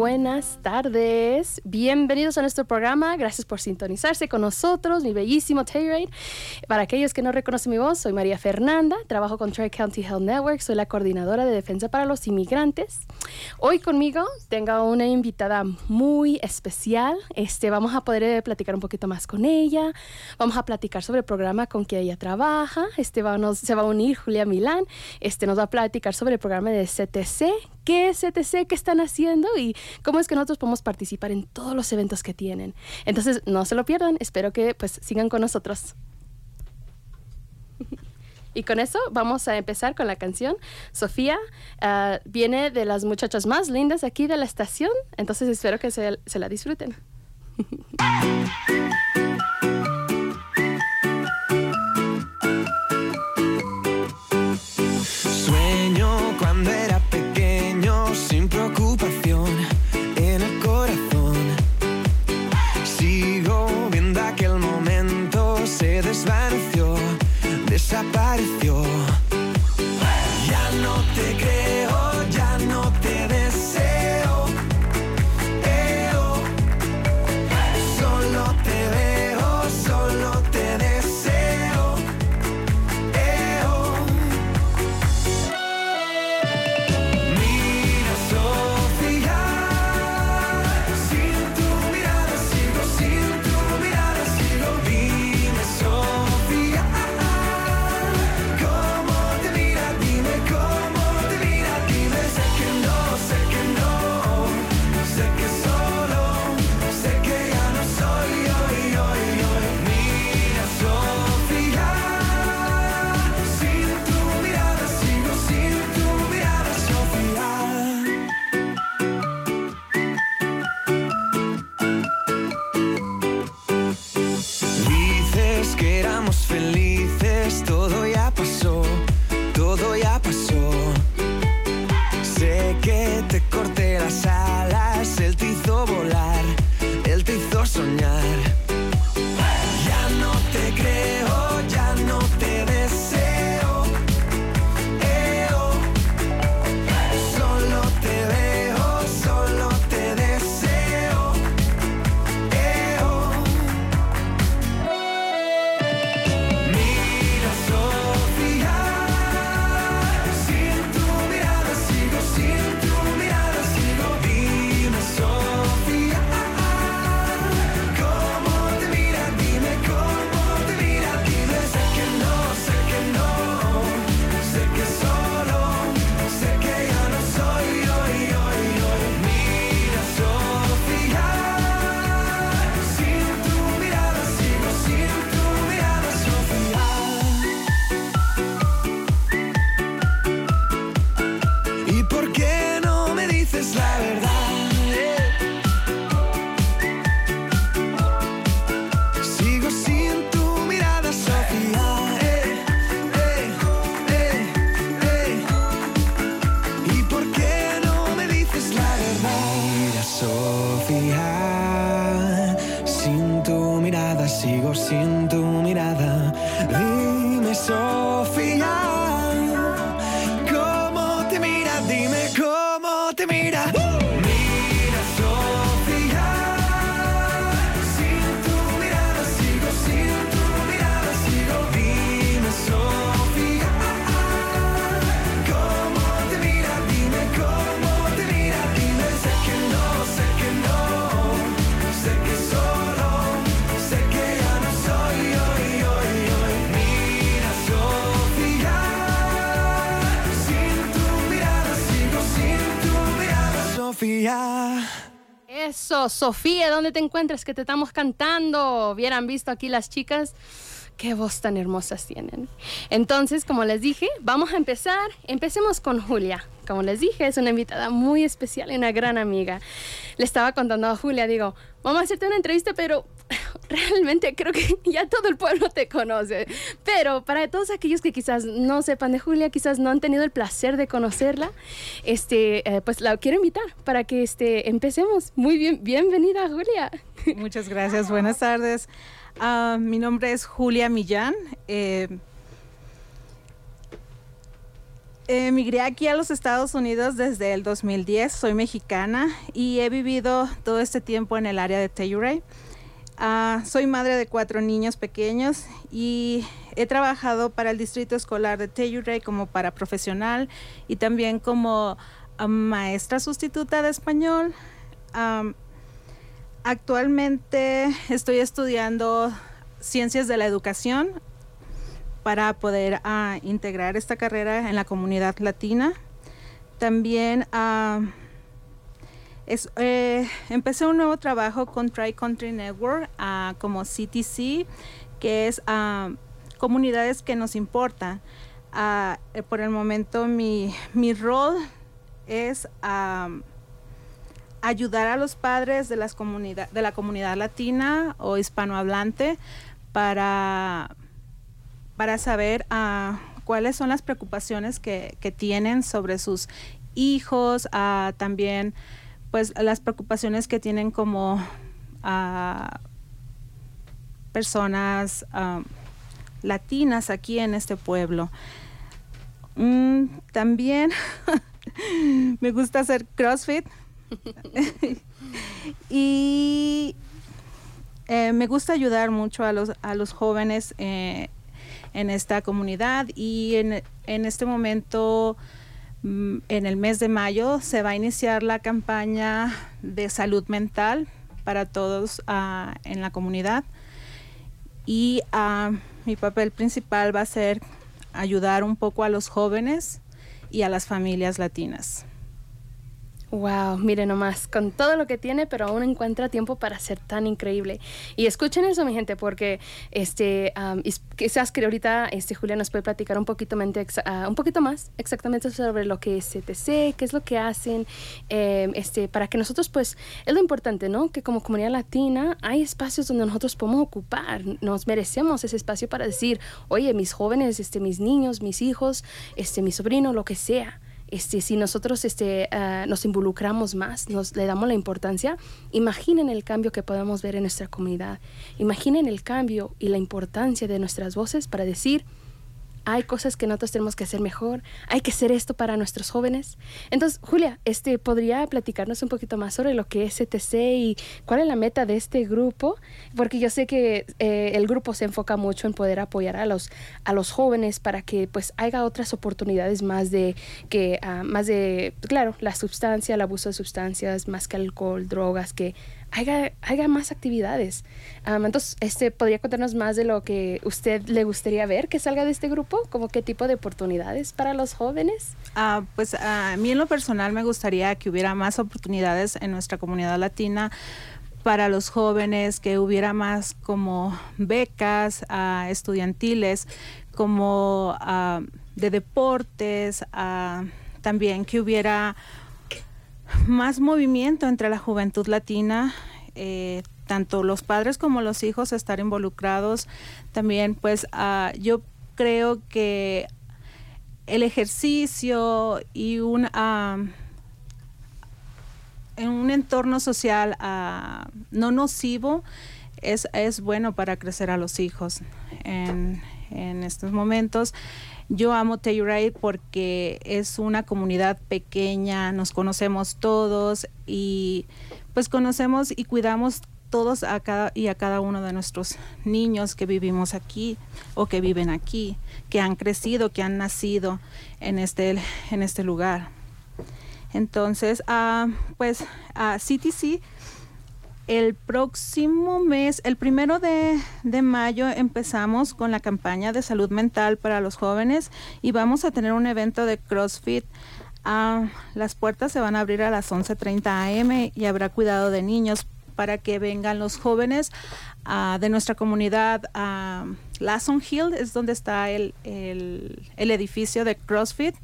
buenas tardes. Bienvenidos a nuestro programa. Gracias por sintonizarse con nosotros, mi bellísimo Tayrate. Para aquellos que no reconocen mi voz, soy María Fernanda, trabajo con Tri County Health Network, soy la coordinadora de defensa para los inmigrantes. Hoy conmigo tengo una invitada muy especial. Este, vamos a poder eh, platicar un poquito más con ella. Vamos a platicar sobre el programa con que ella trabaja. Este, se va a unir Julia Milán. Este, nos va a platicar sobre el programa de CTC qué es CTC, qué están haciendo y cómo es que nosotros podemos participar en todos los eventos que tienen. Entonces, no se lo pierdan, espero que pues sigan con nosotros. Y con eso vamos a empezar con la canción. Sofía ah, viene de las muchachas más lindas aquí de la estación, entonces espero que se la disfruten. desaparecer could. Sofía, ¿dónde te encuentras? Que te estamos cantando. Hubieran visto aquí las chicas. Qué voz tan hermosas tienen. Entonces, como les dije, vamos a empezar. Empecemos con Julia. Como les dije, es una invitada muy especial y una gran amiga. Le estaba contando a Julia, digo, vamos a hacerte una entrevista, pero realmente creo que ya todo el pueblo te conoce. Pero para todos aquellos que quizás no sepan de Julia, quizás no han tenido el placer de conocerla, este, eh, pues la quiero invitar para que este, empecemos. Muy bien, bienvenida Julia. Muchas gracias, buenas tardes. Ah, mi nombre es Julia Millán. Eh, Emigré aquí a los Estados Unidos desde el 2010, soy mexicana y he vivido todo este tiempo en el área de Telluride. Uh, soy madre de cuatro niños pequeños y he trabajado para el distrito escolar de Telluride como para profesional y también como uh, maestra sustituta de español. Actualmente estoy estudiando ciencias de la educación para poder uh, integrar esta carrera en la comunidad latina. También eh, empecé un nuevo trabajo con Tri Country Network uh, como CTC, que es comunidades que nos importan. Eh, por el momento mi, mi rol es ayudar a los padres de, las de la comunidad latina o hispanohablante para para saber cuáles son las preocupaciones que, que tienen sobre sus hijos, también pues las preocupaciones que tienen como uh, personas latinas aquí en este pueblo. Mm, también me gusta hacer CrossFit y eh, me gusta ayudar mucho a los, a los jóvenes eh, en esta comunidad y en, en este momento en el mes de mayo se va a iniciar la campaña de salud mental para todos uh, en la comunidad y uh, mi papel principal va a ser ayudar un poco a los jóvenes y a las familias latinas. Wow, mire nomás, con todo lo que tiene, pero aún encuentra tiempo para ser tan increíble. Y escuchen eso, mi gente, porque este, quizás que ahorita este, Julia nos puede platicar un poquito, uh, un poquito más exactamente sobre lo que es CTC, qué es lo que hacen, em, este, para que nosotros, pues, es lo importante, ¿no? Que como comunidad latina hay espacios donde nosotros podemos ocupar, nos merecemos ese espacio para decir, oye, mis jóvenes, este, mis niños, mis hijos, este, mi sobrino, lo que sea este, si nosotros este, uh, nos involucramos más, nos le damos la importancia, imaginen el cambio que podemos ver en nuestra comunidad. Imaginen el cambio y la importancia de nuestras voces para decir, hay cosas que nosotros tenemos que hacer mejor, hay que hacer esto para nuestros jóvenes. Entonces, Julia, este, ¿podría platicarnos un poquito más sobre lo que es ETC y cuál es la meta de este grupo? Porque yo sé que eh, el grupo se enfoca mucho en poder apoyar a los, a los jóvenes para que pues haya otras oportunidades más de, que, uh, más de, claro, la sustancia, el abuso de sustancias, más que alcohol, drogas, que haga, más actividades. entonces, este, ¿podría contarnos más de lo que usted le gustaría ver que salga de este grupo? ¿Como qué tipo de oportunidades para los jóvenes? Ah, pues a mí en lo personal me gustaría que hubiera más oportunidades en nuestra comunidad latina para los jóvenes, que hubiera más como becas uh, estudiantiles, como uh, de deportes, uh, también que hubiera más movimiento entre la juventud latina, eh, tanto los padres como los hijos estar involucrados. También, pues, uh, yo creo que el ejercicio y un, uh, en un entorno social uh, no nocivo es, es bueno para crecer a los hijos en, en estos momentos. Yo amo Telluride porque es una comunidad pequeña, nos conocemos todos y pues conocemos y cuidamos todos a cada y a cada uno de nuestros niños que vivimos aquí o que viven aquí, que han crecido, que han nacido en este, en este lugar. Entonces, uh, pues uh, CTC el próximo mes, el primero de, mayo, empezamos con la campaña de salud mental para los jóvenes y vamos a tener un evento de CrossFit. Ah, las puertas se van a abrir a las 11.30 am y habrá cuidado de niños para que vengan los jóvenes uh, de nuestra comunidad. Uh, Lasson Hill es donde está el, el, el edificio de CrossFit.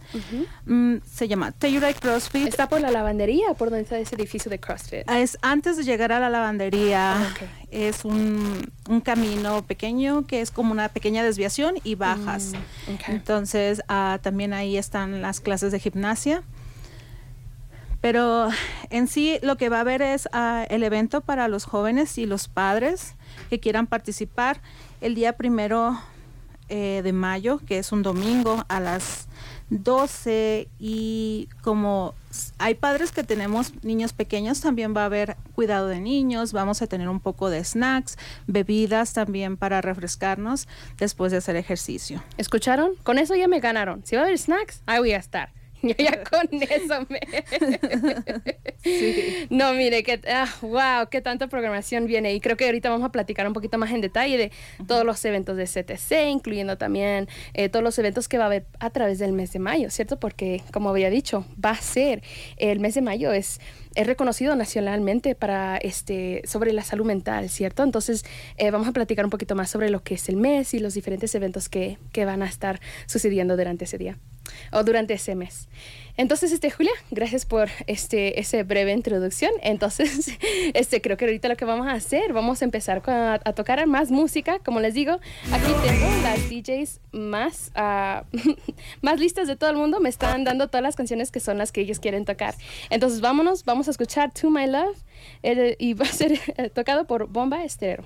mm, se llama Telluride CrossFit. ¿Está por la lavandería por donde está ese edificio de CrossFit? Es antes de llegar a la lavandería. Ah, okay. Es un, un, camino pequeño que es como una pequeña desviación y bajas. Mm, okay. Entonces, también ahí están las clases de gimnasia. Pero en sí lo que va a haber es uh, el evento para los jóvenes y los padres que quieran participar el día primero eh, de mayo, que es un domingo a las 12 y como hay padres que tenemos niños pequeños, también va a haber cuidado de niños, vamos a tener un poco de snacks, bebidas también para refrescarnos después de hacer ejercicio. ¿Escucharon? Con eso ya me ganaron. Si va a haber snacks, ahí voy a estar. Yo ya con eso me... No, mire, que, wow, ah, qué tanta programación viene. Y creo que ahorita vamos a platicar un poquito más en detalle de todos los eventos de CTC, incluyendo también eh, todos los eventos que va a haber a través del mes de mayo, ¿cierto? Porque, como había dicho, va a ser el mes de mayo es es reconocido nacionalmente para este sobre la salud mental, ¿cierto? Entonces eh, vamos a platicar un poquito más sobre lo que es el mes y los diferentes eventos que, que van a estar sucediendo durante ese día o durante ese mes. Entonces, este, Julia, gracias por este, esa breve introducción. Entonces, este, creo que ahorita lo que vamos a hacer, vamos a empezar a, tocar más música. Como les digo, aquí tengo las DJs más, uh, más listas de todo el mundo. Me están dando todas las canciones que son las que ellos quieren tocar. Entonces, vámonos, vamos a escuchar To My Love y va a ser eh, tocado por Bomba Estero.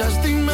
Me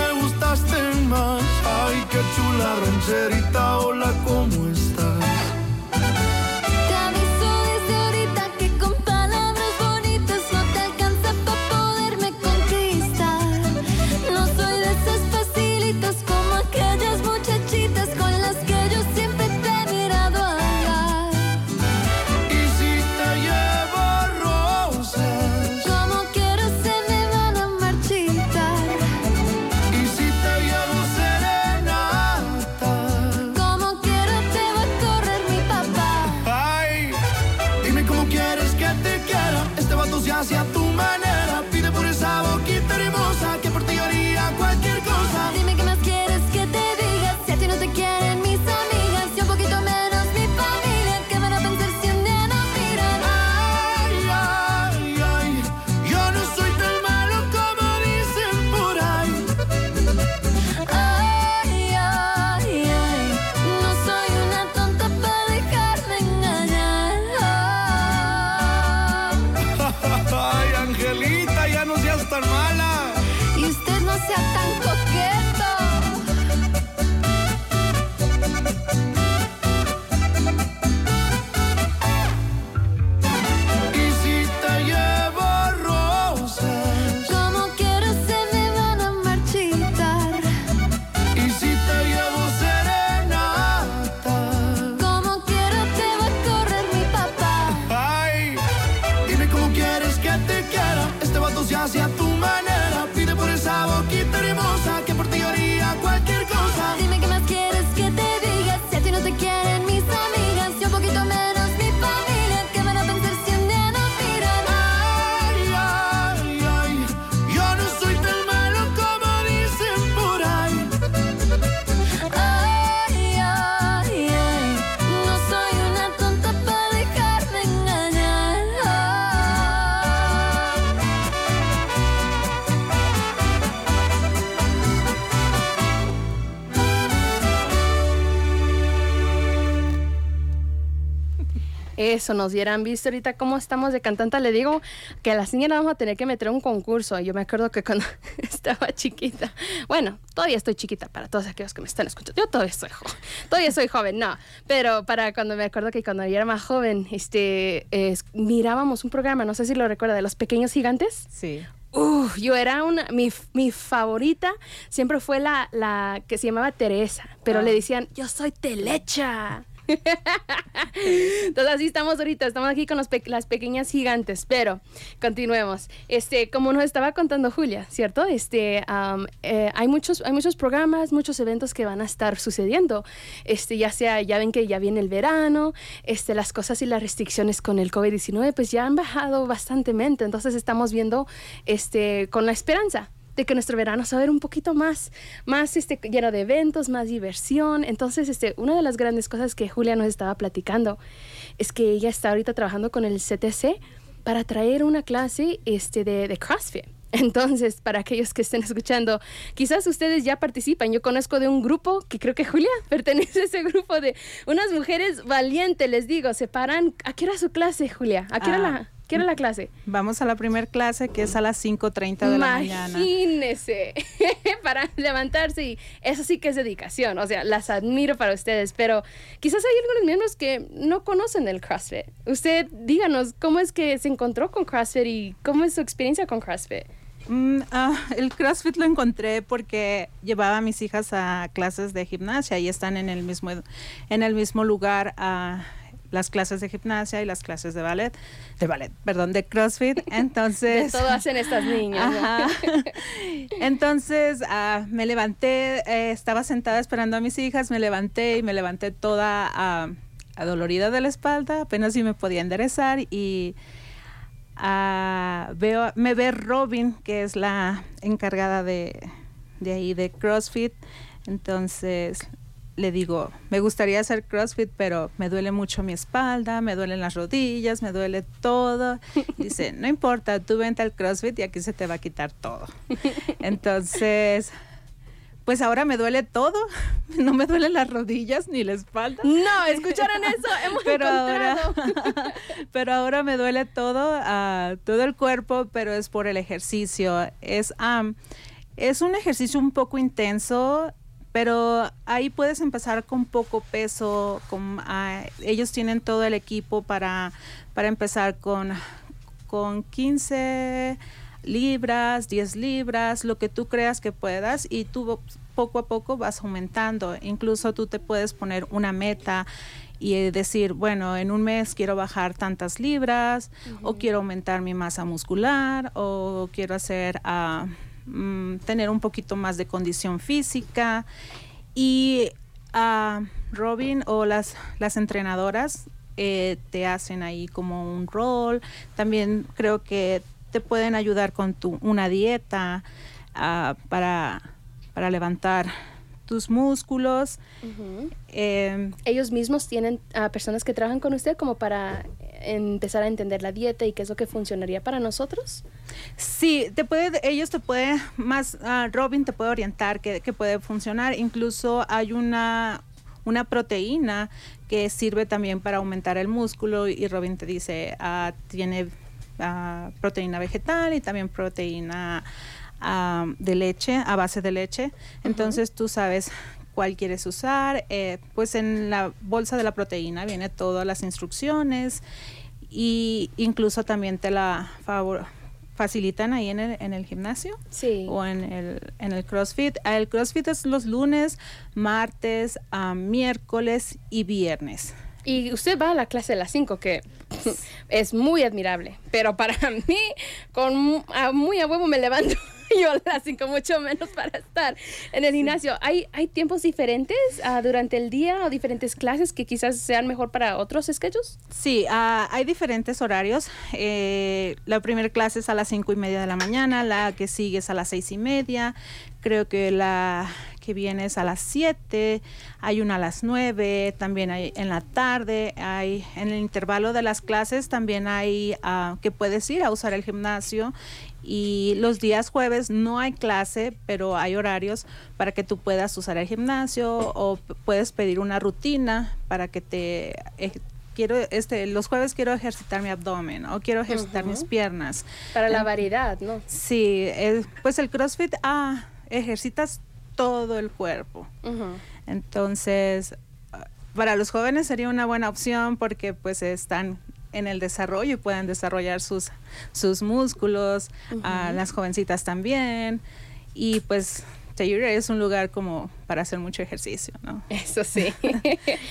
eso, nos dieran visto ahorita cómo estamos de cantanta. Le digo que a la señora vamos a tener que meter un concurso. Yo me acuerdo que cuando estaba chiquita, bueno, todavía estoy chiquita para todos aquellos que me están escuchando. Yo todavía soy joven, todavía soy joven, no, pero para cuando me acuerdo que cuando yo era más joven, este, mirábamos un programa, no sé si lo recuerda, de los pequeños gigantes. Sí. Uh, yo era una, mi, mi, favorita siempre fue la, la que se llamaba Teresa, pero le ah. decían, yo soy Telecha. Entonces así estamos ahorita, estamos aquí con las pequeñas gigantes, pero continuemos. Este, como nos estaba contando Julia, ¿cierto? Este, eh, hay, muchos, hay muchos programas, muchos eventos que van a estar sucediendo. Este, ya sea, ya ven que ya viene el verano, este, las cosas y las restricciones con el COVID-19 pues ya han bajado bastantemente, entonces estamos viendo este, con la esperanza de que nuestro verano se va a ver un poquito más, más este, lleno de eventos, más diversión. Entonces, este, una de las grandes cosas que Julia nos estaba platicando es que ella está ahorita trabajando con el CTC para traer una clase este, de, de CrossFit. Entonces, para aquellos que estén escuchando, quizás ustedes ya participan. Yo conozco de un grupo que creo que Julia pertenece a ese grupo de unas mujeres valientes, les digo, se paran. ¿A qué era su clase, Julia? ¿A qué era ah, la...? ¿Qué era la clase? Vamos a la primera clase que es a las 5.30 de la mañana. Imagínese, para levantarse y eso sí que es dedicación, o sea, las admiro para ustedes, pero quizás hay algunos miembros que no conocen el CrossFit. Usted díganos cómo es que se encontró con CrossFit y cómo es su experiencia con CrossFit. Mm, ah, el CrossFit lo encontré porque llevaba a mis hijas a clases de gimnasia y están en el mismo, en el mismo lugar. Uh, las clases de gimnasia y las clases de ballet, de ballet, perdón, de CrossFit. Entonces... de todo hacen estas niñas. Entonces ah, me levanté, eh, estaba sentada esperando a mis hijas, me levanté y me levanté toda uh, adolorida de la espalda, apenas si me podía enderezar y... veo, me ve Robin, que es la encargada de, de ahí de CrossFit. Entonces le digo, me gustaría hacer CrossFit, pero me duele mucho mi espalda, me duelen las rodillas, me duele todo. dice, no importa, tú vente al CrossFit y aquí se te va a quitar todo. Entonces, pues ahora me duele todo. No me duelen las rodillas ni la espalda. No, escucharon eso, hemos pero ahora, pero ahora me duele todo, uh, todo el cuerpo, pero es por el ejercicio. Es, um, es un ejercicio un poco intenso. Pero ahí puedes empezar con poco peso. Con, uh, ellos tienen todo el equipo para, para empezar con, con 15 libras, 10 libras, lo que tú creas que puedas y tú poco a poco vas aumentando. Incluso tú te puedes poner una meta y decir, bueno, en un mes quiero bajar tantas libras o quiero aumentar mi masa muscular o quiero hacer uh, tener un poquito más de condición física y uh, Robin o las, las entrenadoras eh, te hacen ahí como un rol. También creo que te pueden ayudar con tu, una dieta uh, para, para levantar tus músculos. Em, Ellos mismos tienen a personas que trabajan con usted como para empezar a entender la dieta y qué es lo que funcionaría para nosotros. Sí, te puede, ellos te pueden, más uh, Robin te puede orientar que, que, puede funcionar. Incluso hay una, una proteína que sirve también para aumentar el músculo y Robin te dice, uh, tiene proteína vegetal y también proteína de leche, a base de leche. Entonces tú sabes cuál quieres usar. Eh, pues en la bolsa de la proteína viene todas las instrucciones y incluso también te la favor facilitan ahí en el, en el gimnasio sí. o en el, en el CrossFit. El CrossFit es los lunes, martes, miércoles y viernes. Y usted va a la clase de las 5, que es muy admirable, pero para mí, con muy a huevo me levanto yo a las 5, mucho menos para estar en el gimnasio. ¿Hay, hay tiempos diferentes uh, durante el día o diferentes clases que quizás sean mejor para otros schedules? Sí, uh, hay diferentes horarios. Eh, la primera clase es a las 5 y media de la mañana, la que sigue es a las 6 y media. Creo que la que viene es a las 7, hay una a las 9, también hay en la tarde, hay en el intervalo de las clases también hay uh, que puedes ir a usar el gimnasio. Y los días jueves no hay clase, pero hay horarios para que tú puedas usar el gimnasio o puedes pedir una rutina para que te quiero este los jueves quiero ejercitar mi abdomen o quiero ejercitar mis piernas. Para la variedad no sí pues el CrossFit ah ejercitas todo el cuerpo. Entonces para los jóvenes sería una buena opción porque pues están en el desarrollo y puedan desarrollar sus, sus músculos, a las jovencitas también. Y pues Tayura es un lugar como para hacer mucho ejercicio, ¿no? Eso sí.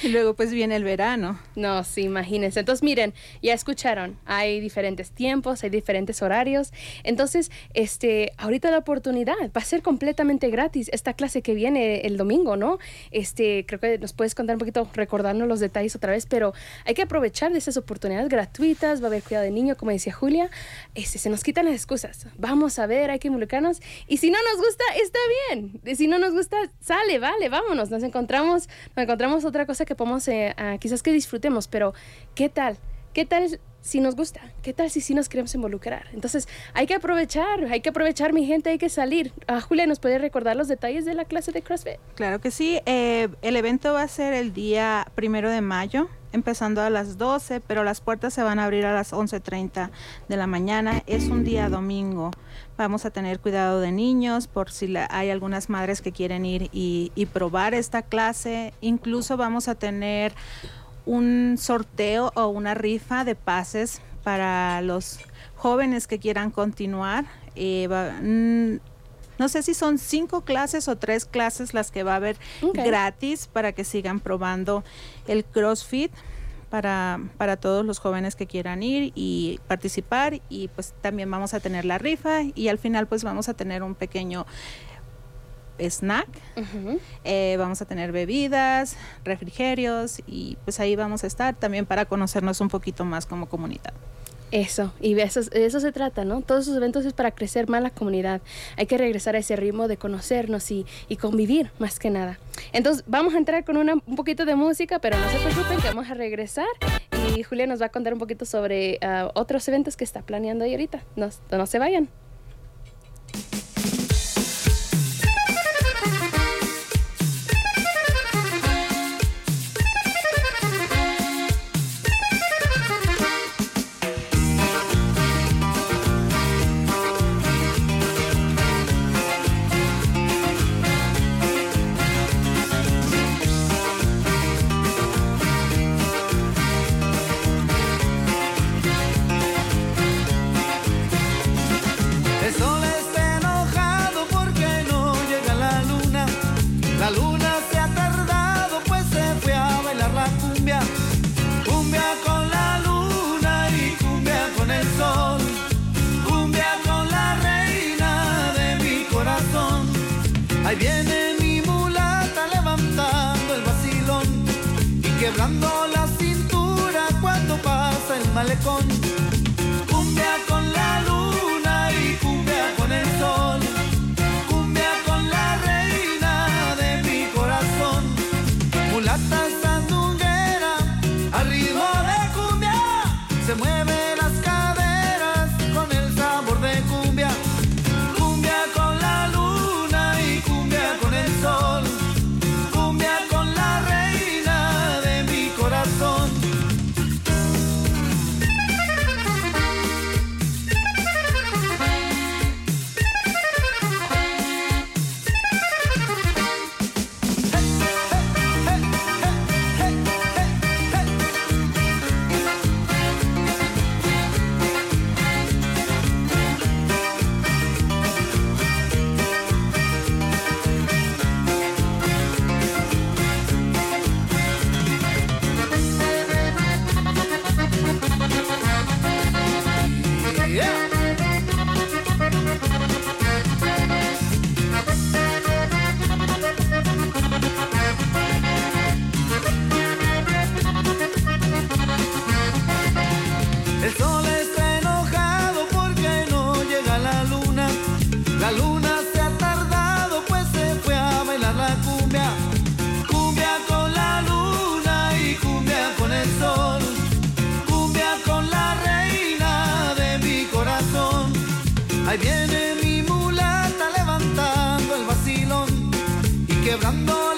y luego pues viene el verano. No, sí, imagínense. Entonces, miren, ya escucharon, hay diferentes tiempos, hay diferentes horarios. Entonces, este, ahorita la oportunidad va a ser completamente gratis esta clase que viene el domingo, ¿no? Este, creo que nos puedes contar un poquito, recordarnos los detalles otra vez, pero hay que aprovechar de esas oportunidades gratuitas, va a haber cuidado de niño, como decía Julia. Este, se nos quitan las excusas. Vamos a ver, hay que involucrarnos. Y si no nos gusta, está bien. Si no nos gusta, sal vale, vámonos, nos encontramos, nos encontramos otra cosa que podemos, eh, quizás que disfrutemos, pero ¿qué tal? ¿Qué tal si nos gusta? ¿Qué tal si sí nos queremos involucrar? Entonces, hay que aprovechar, hay que aprovechar, mi gente, hay que salir. Ah, Julia, ¿nos puede recordar los detalles de la clase de CrossFit? Claro que sí. Eh, el evento va a ser el día primero de mayo, empezando a las 12, pero las puertas se van a abrir a las 11.30 de la mañana. Es un día domingo. Vamos a tener cuidado de niños por si hay algunas madres que quieren ir y, probar esta clase. Incluso vamos a tener un sorteo o una rifa de pases para los jóvenes que quieran continuar. Eh, mm, no sé si son cinco clases o tres clases las que va a haber gratis para que sigan probando el CrossFit para, para todos los jóvenes que quieran ir y participar. Y pues también vamos a tener la rifa y al final pues vamos a tener un pequeño snack, eh, vamos a tener bebidas, refrigerios y pues ahí vamos a estar también para conocernos un poquito más como comunidad. Eso, y de eso, eso, se trata, ¿no? Todos esos eventos es para crecer más la comunidad. Hay que regresar a ese ritmo de conocernos y, y convivir más que nada. Entonces, vamos a entrar con una, un poquito de música, pero no se preocupen que vamos a regresar y Julia nos va a contar un poquito sobre uh, otros eventos que está planeando ahí ahorita. No, no se vayan. Viene mi mulata levantando el vacilón y quebrando la cintura cuando pasa el malecón. quebrando.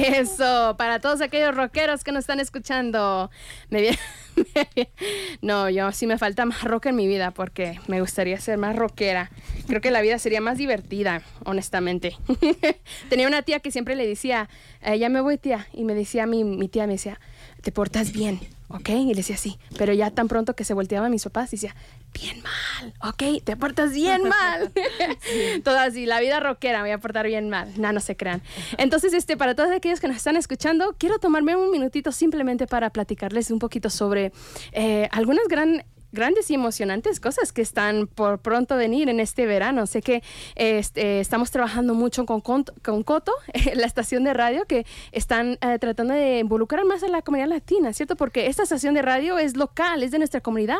Eso, para todos aquellos rockeros que nos están escuchando. Me no, yo sí me falta más rock en mi vida porque me gustaría ser más rockera. Creo que la vida sería más divertida, honestamente. Tenía una tía que siempre le decía, "Eh, ya me voy tía, y me decía mi, mi tía, me decía, te portas bien, ¿ok? Y le decía sí, pero ya tan pronto que se volteaba a mis papás, decía, bien mal, ¿ok? Te portas bien mal. Todo así, la vida rockera, me voy a portar bien mal. No, no se crean. Entonces, este, para todos aquellos que nos están escuchando, quiero tomarme un minutito simplemente para platicarles un poquito sobre eh, algunas gran grandes y emocionantes cosas que están por pronto venir en este verano. Sé que este, estamos trabajando mucho con, con Coto, la estación de radio, que están eh, tratando de involucrar más a la comunidad latina, ¿cierto? Porque esta estación de radio es local, es de nuestra comunidad.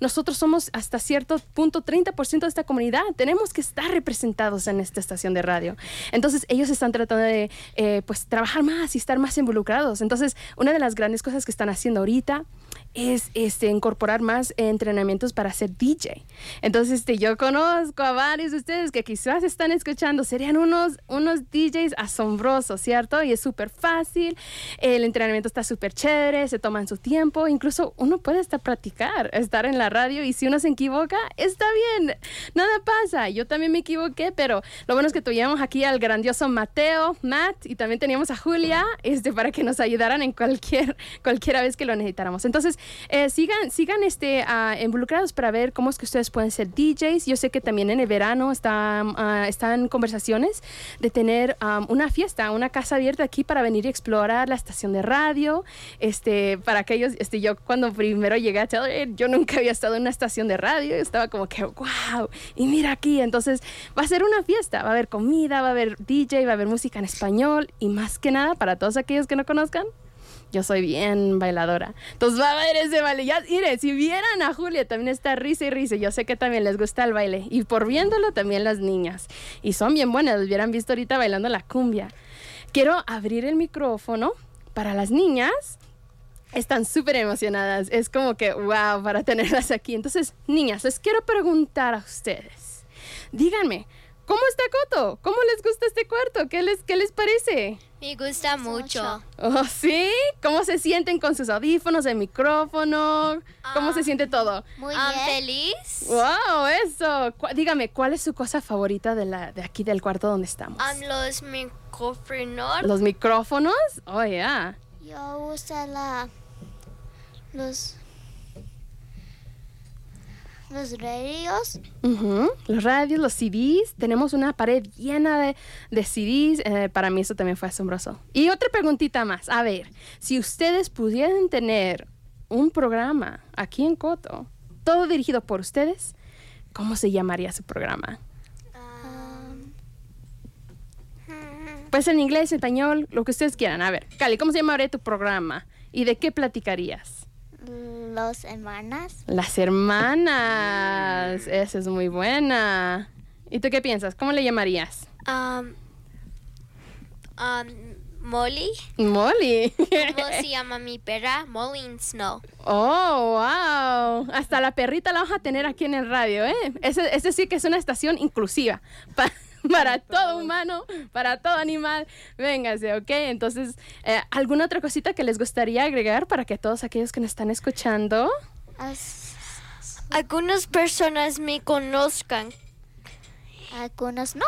Nosotros somos hasta cierto punto 30% de esta comunidad. Tenemos que estar representados en esta estación de radio. Entonces, ellos están tratando de eh, pues, trabajar más y estar más involucrados. Entonces, una de las grandes cosas que están haciendo ahorita es este, incorporar más entrenamientos para ser DJ. Entonces, este, yo conozco a varios de ustedes que quizás están escuchando, serían unos, unos DJs asombrosos, ¿cierto? Y es súper fácil, el entrenamiento está súper chévere, se toman su tiempo, incluso uno puede hasta practicar, estar en la radio y si uno se equivoca, está bien, nada pasa. Yo también me equivoqué, pero lo bueno es que tuvimos aquí al grandioso Mateo, Matt, y también teníamos a Julia, este, para que nos ayudaran en cualquier, cualquiera vez que lo necesitáramos. Entonces, eh, sigan, sigan este, ah, involucrados para ver cómo es que ustedes pueden ser DJs. Yo sé que también en el verano están, ah, están conversaciones de tener una fiesta, una casa abierta aquí para venir y explorar la estación de radio. Este, para aquellos, este, yo cuando primero llegué a Taylor, yo nunca había estado en una estación de radio. Estaba como que, wow, y mira aquí. Entonces, va a ser una fiesta. Va a haber comida, va a haber DJ, va a haber música en español. Y más que nada, para todos aquellos que no conozcan, yo soy bien bailadora. Entonces va a haber ese baile. Ya, mire, si vieran a Julia, también está risa y risa. Yo sé que también les gusta el baile. Y por viéndolo, también las niñas. Y son bien buenas. Los hubieran visto ahorita bailando la cumbia. Quiero abrir el micrófono para las niñas. Están súper emocionadas. Es como que, wow, para tenerlas aquí. Entonces, niñas, les quiero preguntar a ustedes. Díganme, ¿cómo está Coto? ¿Cómo les gusta este cuarto? ¿Qué les, qué les parece? Me gusta mucho. Oh, ¿sí? ¿Cómo se sienten con sus audífonos, el micrófono? ¿Cómo se siente todo? Muy feliz. ¡Wow! Eso. Cu- dígame, ¿cuál es su cosa favorita de, la, de aquí del cuarto donde estamos? Um, los micrófonos. ¿Los micrófonos? Oh, yeah. Yo uso la los los radios. Los radios, los CDs. Tenemos una pared llena de, de CDs. Eh, para mí eso también fue asombroso. Y otra preguntita más. A ver, si ustedes pudieran tener un programa aquí en Coto, todo dirigido por ustedes, ¿cómo se llamaría su programa? Pues en inglés, español, lo que ustedes quieran. A ver, Cali, ¿cómo se llamaría tu programa? ¿Y de qué platicarías? Los hermanas. Las hermanas. Esa es muy buena. ¿Y tú qué piensas? ¿Cómo le llamarías? Um, um, Molly. Molly. ¿Cómo se llama mi perra? Molly Snow. Oh, wow. Hasta la perrita la vamos a tener aquí en el radio, ¿eh? Ese, ese sí que es una estación inclusiva. Pa- para todo humano, para todo animal. Véngase, ¿ok? Entonces, eh, ¿alguna otra cosita que les gustaría agregar para que todos aquellos que nos están escuchando? As- Algunas personas me conozcan. algunos no.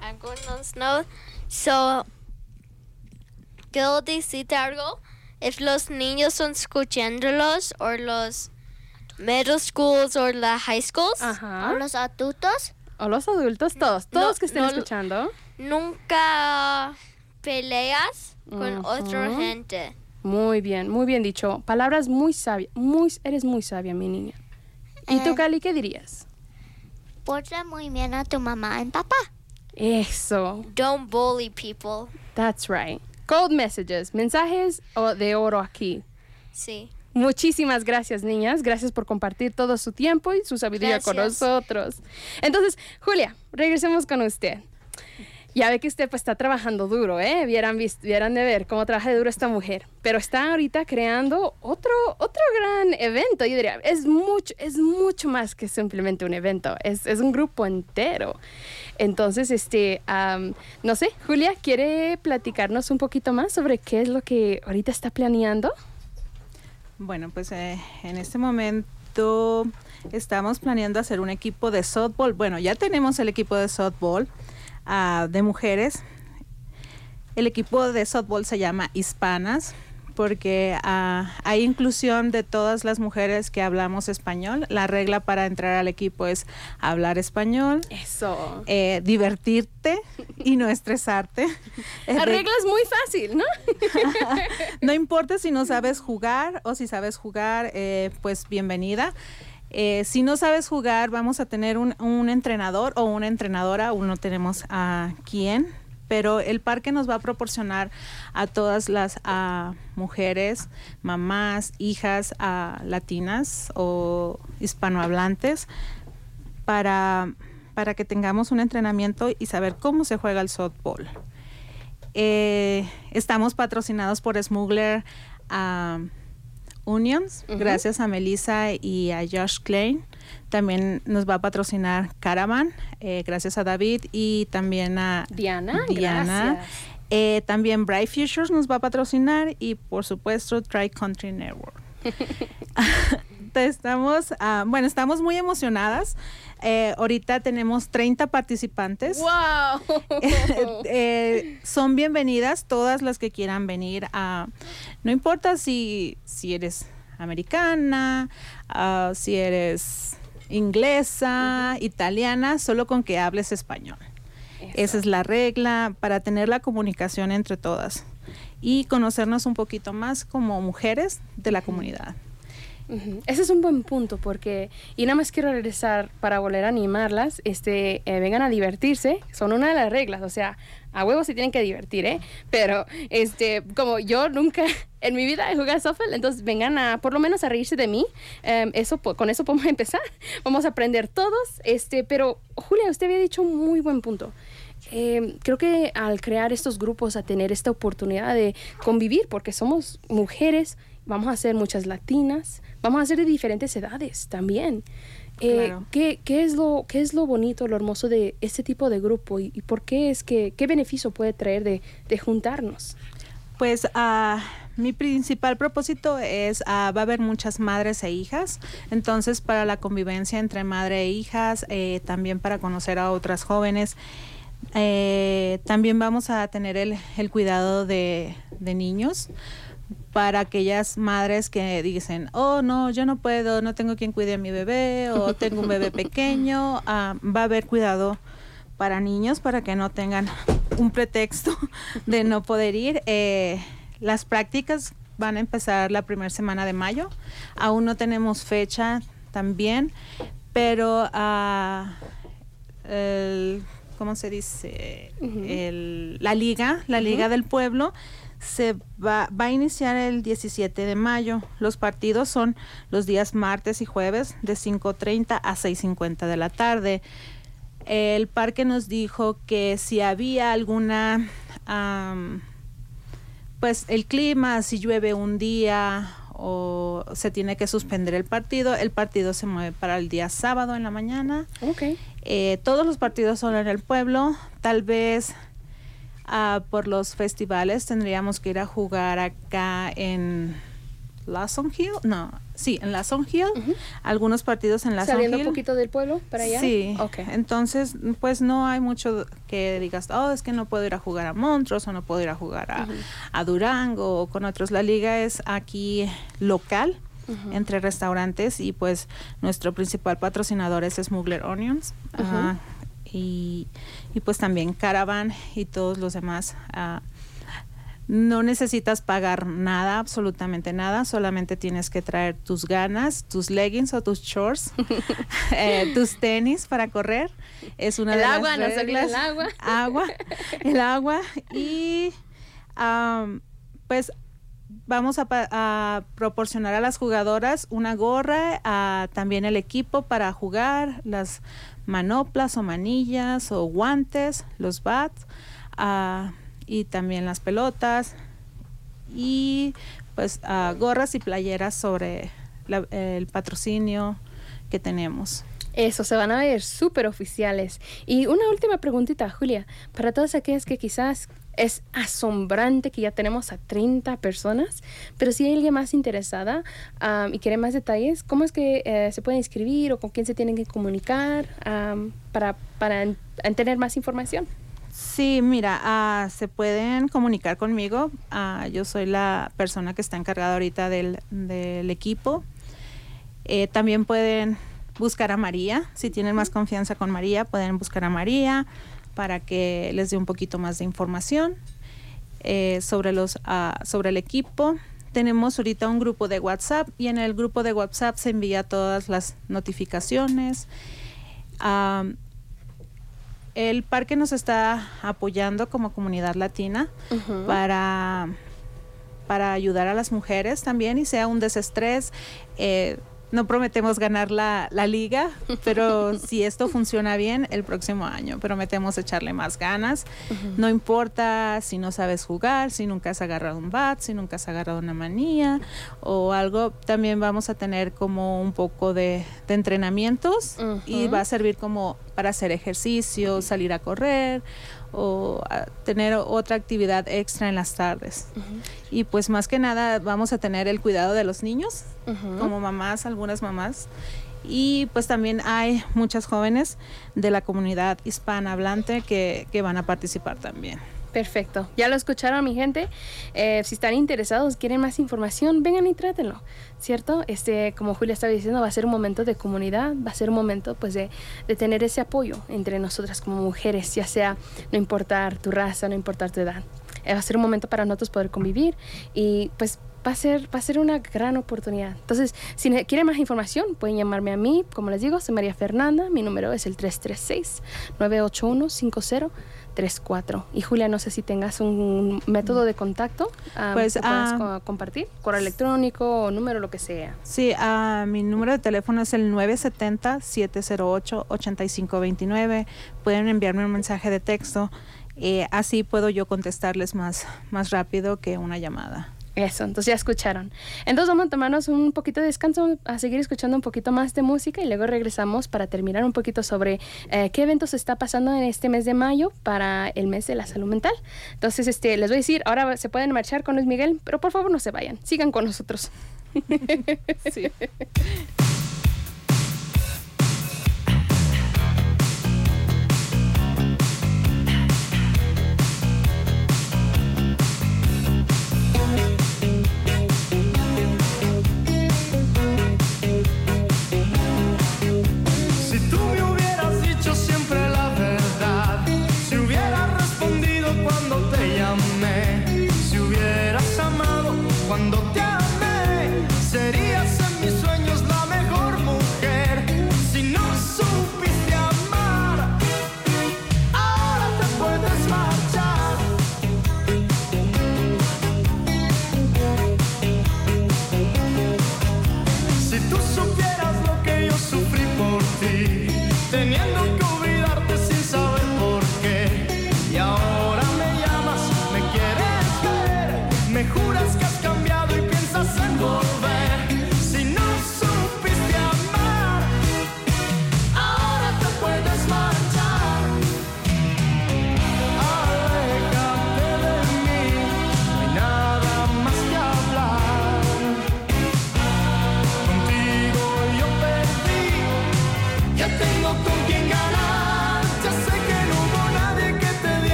Algunos no. So, quiero decirte algo. If los niños son escuchándolos, o los middle schools o la high schools, O Ajá. los adultos. O los adultos, todos, No, todos que estén no, escuchando. nunca peleas con otra gente. Muy bien, muy bien dicho. Palabras muy sabias. Muy, eres muy sabia, mi niña. ¿Y tú, Eh. Cali, qué dirías? Porta muy bien a tu mamá y papá. Eso. Don't bully people. That's right. Cold messages, mensajes o- de oro aquí. Sí. Muchísimas gracias, niñas. Gracias por compartir todo su tiempo y su sabiduría con nosotros. Entonces, Julia, regresemos con usted. Ya ve que usted pues está trabajando duro, ¿eh? Vieran, vieran de ver cómo trabaja de duro esta mujer. Pero está ahorita creando otro, otro gran evento. Yo diría, es mucho, es mucho más que simplemente un evento. Es, es un grupo entero. Entonces, este, am, no sé, Julia, ¿quiere platicarnos un poquito más sobre qué es lo que ahorita está planeando? Bueno, pues eh, en este momento estamos planeando hacer un equipo de softball. Bueno, ya tenemos el equipo de softball ah, de mujeres. El equipo de softball se llama Hispanas porque ah, hay inclusión de todas las mujeres que hablamos español. La regla para entrar al equipo es hablar español, Eso. eh, divertirte y no estresarte. La regla es muy fácil, ¿no? no importa si no sabes jugar o si sabes jugar, eh, pues bienvenida. Eh, si no sabes jugar, vamos a tener un, un entrenador o una entrenadora, aún no tenemos a quién, pero el parque nos va a proporcionar a todas las mujeres, mamás, hijas ah, latinas o hispanohablantes para, para que tengamos un entrenamiento y saber cómo se juega el softball. Eh, estamos patrocinados por Smuggler ah, Unions, gracias a Melissa y a Josh Klein. También nos va a patrocinar Caravan, eh, gracias a David y también a Diana, Diana. Eh, también Bright Futures nos va a patrocinar y por supuesto Tri Country Network. estamos, ah, bueno, estamos muy emocionadas. Eh, ahorita tenemos 30 participantes. ¡Wow! Eh, son bienvenidas todas las que quieran venir a no importa si, si eres americana ah, si eres inglesa italiana solo con que hables español. Esa es la regla para tener la comunicación entre todas y conocernos un poquito más como mujeres de la comunidad Ese es un buen punto porque, y nada más quiero regresar para volver a animarlas, este, eh, vengan a divertirse, son una de las reglas, o sea, a huevos se tienen que divertir, ¿eh? Pero, este, como yo nunca en mi vida he jugado softball, entonces vengan a, por lo menos a reírse de mí, Em, eso, con eso podemos empezar, vamos a aprender todos, este, pero, Julia, usted había dicho un muy buen punto. Eh, creo que al crear estos grupos, a tener esta oportunidad de convivir, porque somos mujeres, vamos a ser muchas latinas, vamos a ser de diferentes edades también. Eh, Claro. ¿qué, qué es lo, ¿Qué es lo bonito, lo hermoso de este tipo de grupo y, y por qué es que, qué beneficio puede traer de, de juntarnos? Pues ah, mi principal propósito es, ah, va a haber muchas madres e hijas, entonces para la convivencia entre madre e hijas, eh, también para conocer a otras jóvenes, eh, también vamos a tener el, el cuidado de, de niños para aquellas madres que dicen, oh no, yo no puedo, no tengo quien cuide a mi bebé o tengo un bebé pequeño, ah, va a haber cuidado para niños para que no tengan un pretexto de no poder ir. Eh, las prácticas van a empezar la primera semana de mayo, aún no tenemos fecha también, pero ah, el- ¿cómo se dice? El- la liga, la liga del pueblo se va, va a iniciar el 17 de mayo. Los partidos son los días martes y jueves de 5.30 a 6.50 de la tarde. El parque nos dijo que si había alguna, pues el clima, si llueve un día o se tiene que suspender el partido, el partido se mueve para el día sábado en la mañana. Ok. Eh, todos los partidos son en el pueblo. Tal vez ah, por los festivales tendríamos que ir a jugar acá en Lawson Hill. No, sí, en Lawson Hill. Algunos partidos en Lawson Saliendo Hill. un poquito del pueblo para allá. Sí, Ok. entonces pues no hay mucho que digas, oh, es que no puedo ir a jugar a Montrose o no puedo ir a jugar a, Durango o con otros. La liga es aquí local entre restaurantes y pues nuestro principal patrocinador es Smuggler Onions y, y, pues también Caravan y todos los demás. ah, no necesitas pagar nada, absolutamente nada, solamente tienes que traer tus ganas, tus leggings o tus shorts, eh, tus tenis para correr. Es una El de agua, las no reglas. el agua. Agua, el agua y am, pues vamos a, a proporcionar a las jugadoras una gorra, a también el equipo para jugar, las manoplas o manillas o guantes, los bats, ah, y también las pelotas y pues ah, gorras y playeras sobre el patrocinio que tenemos. Eso, se van a ver súper oficiales. Y una última preguntita, Julia, para todas aquellas que quizás es asombrante que ya tenemos a 30 personas, pero si hay alguien más interesada y quiere más detalles, ¿cómo es que eh, se puede inscribir o con quién se tienen que comunicar am, para, para en- en tener más información? Sí, mira, ah, se pueden comunicar conmigo. Ah, yo soy la persona que está encargada ahorita del, del equipo. Eh, también pueden buscar a María. Si tienen más confianza con María, pueden buscar a María para que les dé un poquito más de información eh, sobre, los, ah, sobre el equipo. Tenemos ahorita un grupo de WhatsApp y en el grupo de WhatsApp se envía todas las notificaciones. El parque nos está apoyando como comunidad latina para, para ayudar a las mujeres también y sea un desestrés. Eh, no prometemos ganar la, la liga, pero si esto funciona bien, el próximo año prometemos echarle más ganas. No importa si no sabes jugar, si nunca has agarrado un bat, si nunca has agarrado una manía o algo, también vamos a tener como un poco de, de entrenamientos y va a servir como para hacer ejercicio, salir a correr o a tener otra actividad extra en las tardes. Y pues más que nada vamos a tener el cuidado de los niños, como mamás, algunas mamás. Y pues también hay muchas jóvenes de la comunidad hispana hablante que, que van a participar también. Perfecto. Ya lo escucharon, mi gente. Eh, si están interesados, quieren más información, vengan y trátenlo, ¿cierto? Este, como Julia estaba diciendo, va a ser un momento de comunidad, va a ser un momento, pues, de, de tener ese apoyo entre nosotras como mujeres, ya sea, no importar tu raza, no importar tu edad. Eh, va a ser un momento para nosotros poder convivir y, pues, va a ser, va a ser una gran oportunidad. Entonces, si quieren más información, pueden llamarme a mí. Como les digo, soy María Fernanda. Mi número es el 336-981-5034. Y Julia, no sé si tengas un método de contacto Pues, que puedas ah, co- compartir, correo electrónico o número, lo que sea. Sí, ah, mi número de teléfono es el 970-708-8529. Pueden enviarme un mensaje de texto. eh, así puedo yo contestarles más, más rápido que una llamada. Eso, entonces ya escucharon. Entonces vamos a tomarnos un poquito de descanso, a seguir escuchando un poquito más de música y luego regresamos para terminar un poquito sobre eh, qué eventos está pasando en este mes de mayo para el mes de la salud mental. Entonces, este, les voy a decir, ahora se pueden marchar con Luis Miguel, pero por favor no se vayan, sigan con nosotros. Sí.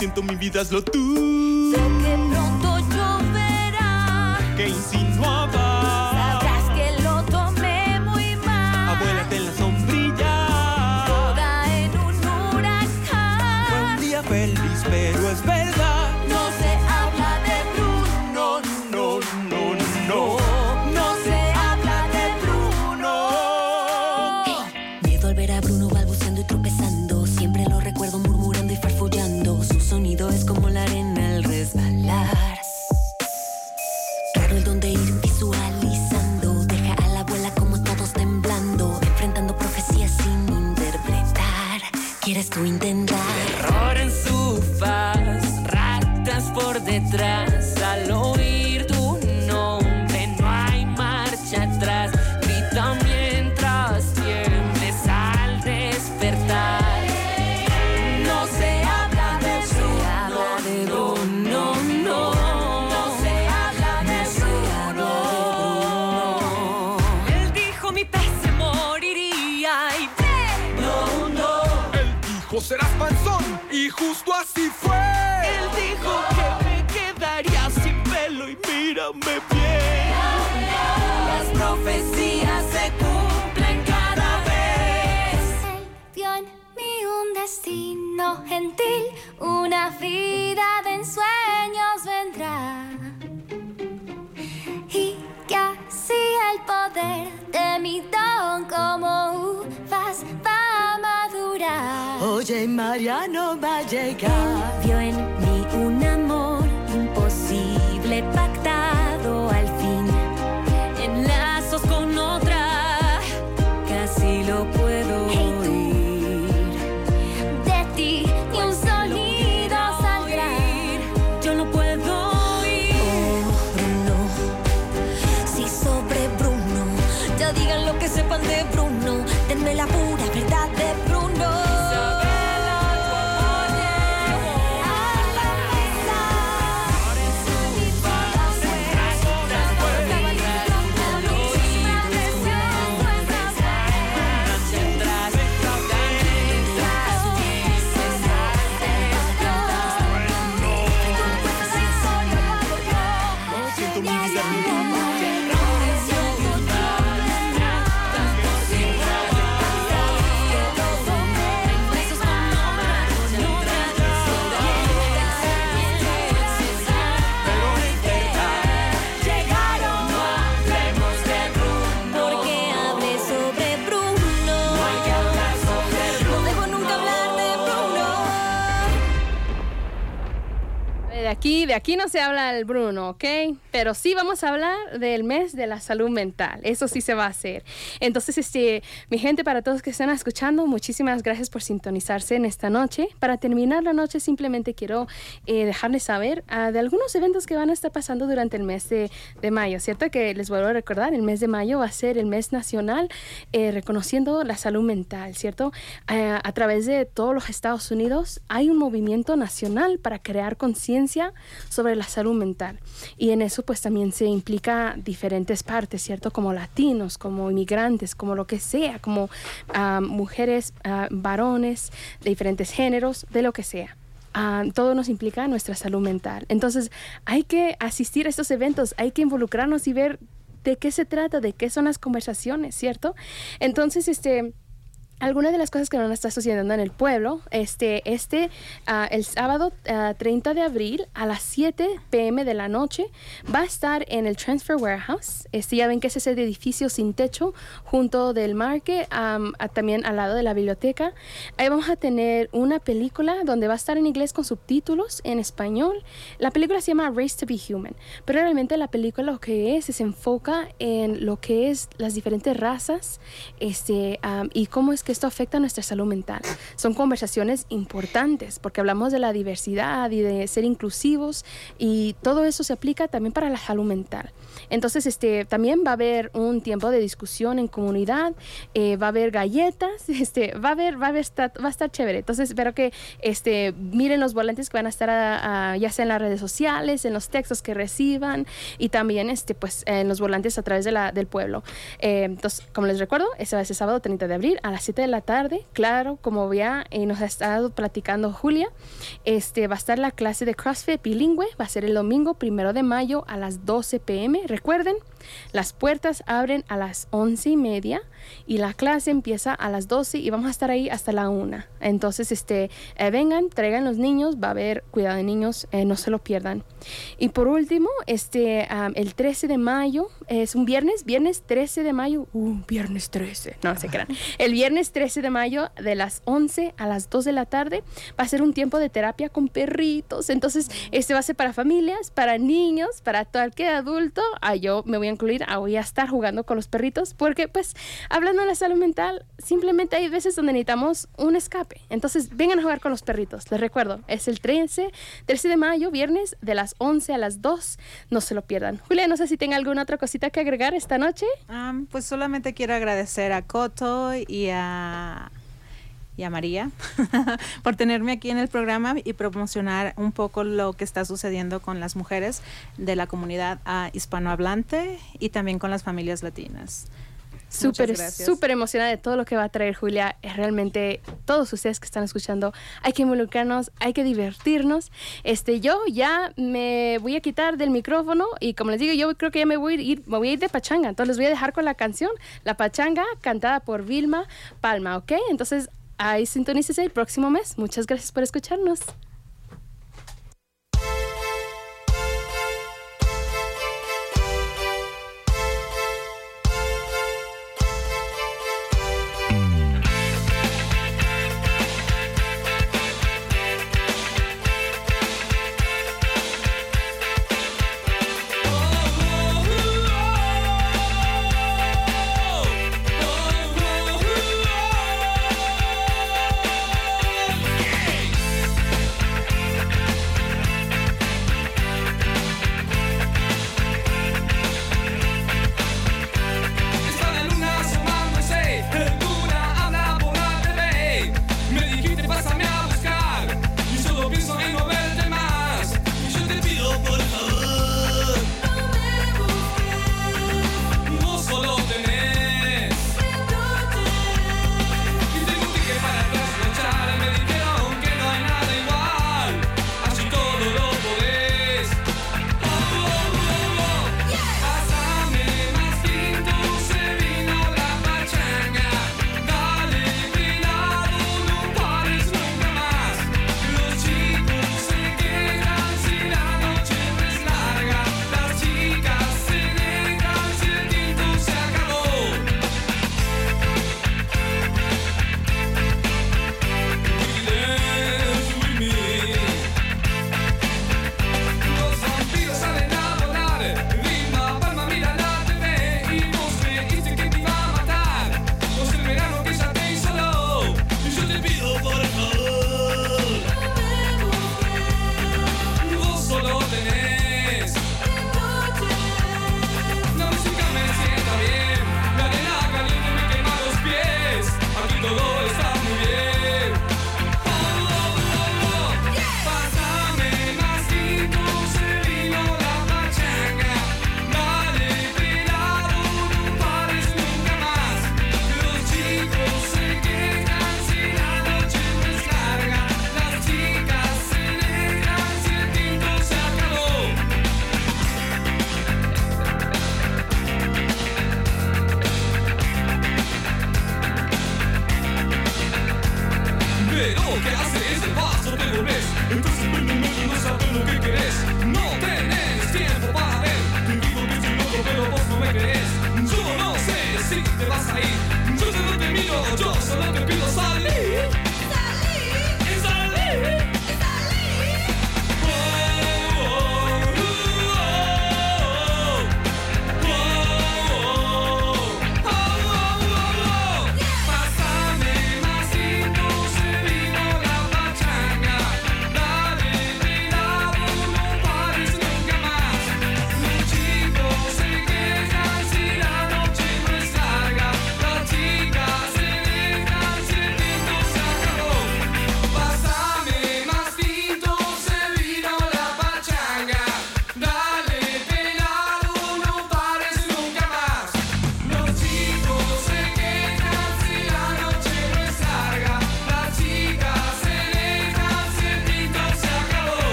Siento, mi vida es lo tú. Sé que pronto lloverá. Que de mi don como uvas va a madurar. Oye, Mariano va a llegar. Vio en mí un amor imposible pactado aquí, de aquí no se habla del Bruno, ¿ok? Pero sí vamos a hablar del mes de la salud mental. Eso sí se va a hacer. Entonces, este, mi gente, para todos que están escuchando, muchísimas gracias por sintonizarse en esta noche. Para terminar la noche, simplemente quiero eh, dejarles saber ah, de algunos eventos que van a estar pasando durante el mes de, de mayo, ¿cierto? Que les vuelvo a recordar, el mes de mayo va a ser el mes nacional eh, reconociendo la salud mental, ¿cierto? Ah, a través de todos los Estados Unidos hay un movimiento nacional para crear conciencia sobre la salud mental. Y en eso pues también se implica diferentes partes, ¿cierto? Como latinos, como inmigrantes, como lo que sea, como ah, mujeres, ah, varones, de diferentes géneros, de lo que sea. Ah, todo nos implica nuestra salud mental. Entonces hay que asistir a estos eventos, hay que involucrarnos y ver de qué se trata, de qué son las conversaciones, ¿cierto? Entonces, este... Algunas de las cosas que a estar sucediendo en el pueblo, este, este, ah, el sábado ah, 30 de abril a las 7 pm de la noche, va a estar en el Transfer Warehouse. Este, ya ven que es ese edificio sin techo junto del market, am, a- también al lado de la biblioteca. Ahí vamos a tener una película donde va a estar en inglés con subtítulos en español. La película se llama Race to be Human, pero realmente la película lo que es, se enfoca en lo que es las diferentes razas este, am, y cómo es que que esto afecta a nuestra salud mental. Son conversaciones importantes porque hablamos de la diversidad y de ser inclusivos y todo eso se aplica también para la salud mental. Entonces, este, también va a haber un tiempo de discusión en comunidad, eh, va a haber galletas, este, va a haber, va a haber, va a estar chévere. Entonces, espero que este, miren los volantes que van a estar a- a- ya sea en las redes sociales, en los textos que reciban y también este, pues, en los volantes a través de la, del pueblo. Eh, entonces, como les recuerdo, ese va a ser sábado 30 de abril a las 7 de la tarde. Claro, como ya eh, nos ha estado platicando Julia, este, va a estar la clase de CrossFit bilingüe, va a ser el domingo primero de mayo a las 12 pm. Recuerden, las puertas abren a las 11 y media y la clase empieza a las 12 y vamos a estar ahí hasta la 1. Entonces, este, eh, vengan, traigan los niños, va a haber cuidado de niños, eh, no se lo pierdan. Y por último, este, el 13 de mayo, es un viernes, viernes 13 de mayo, uh, viernes 13, no se crean. El viernes 13 de mayo de las 11 a las 2 de la tarde va a ser un tiempo de terapia con perritos. Entonces, este va a ser para familias, para niños, para cualquier adulto. Ah, yo me voy a incluir, ah, voy a estar jugando con los perritos porque, pues, hablando de la salud mental, simplemente hay veces donde necesitamos un escape. Entonces, vengan a jugar con los perritos. Les recuerdo, es el 13, 13 de mayo, viernes, de las 11 a las 2. No se lo pierdan. Julia, no sé si tenga alguna otra cosita que agregar esta noche. Am, pues solamente quiero agradecer a Coto y a, y a María por tenerme aquí en el programa y promocionar un poco lo que está sucediendo con las mujeres de la comunidad ah, hispanohablante y también con las familias latinas. Súper, súper emocionada de todo lo que va a traer Julia. Es realmente todos ustedes que están escuchando, hay que involucrarnos, hay que divertirnos. Este, yo ya me voy a quitar del micrófono y como les digo, yo creo que ya me voy a ir, me voy a ir de pachanga. Entonces les voy a dejar con la canción, la pachanga cantada por Vilma Palma, ¿ok? Entonces ahí sintonícese el próximo mes. Muchas gracias por escucharnos.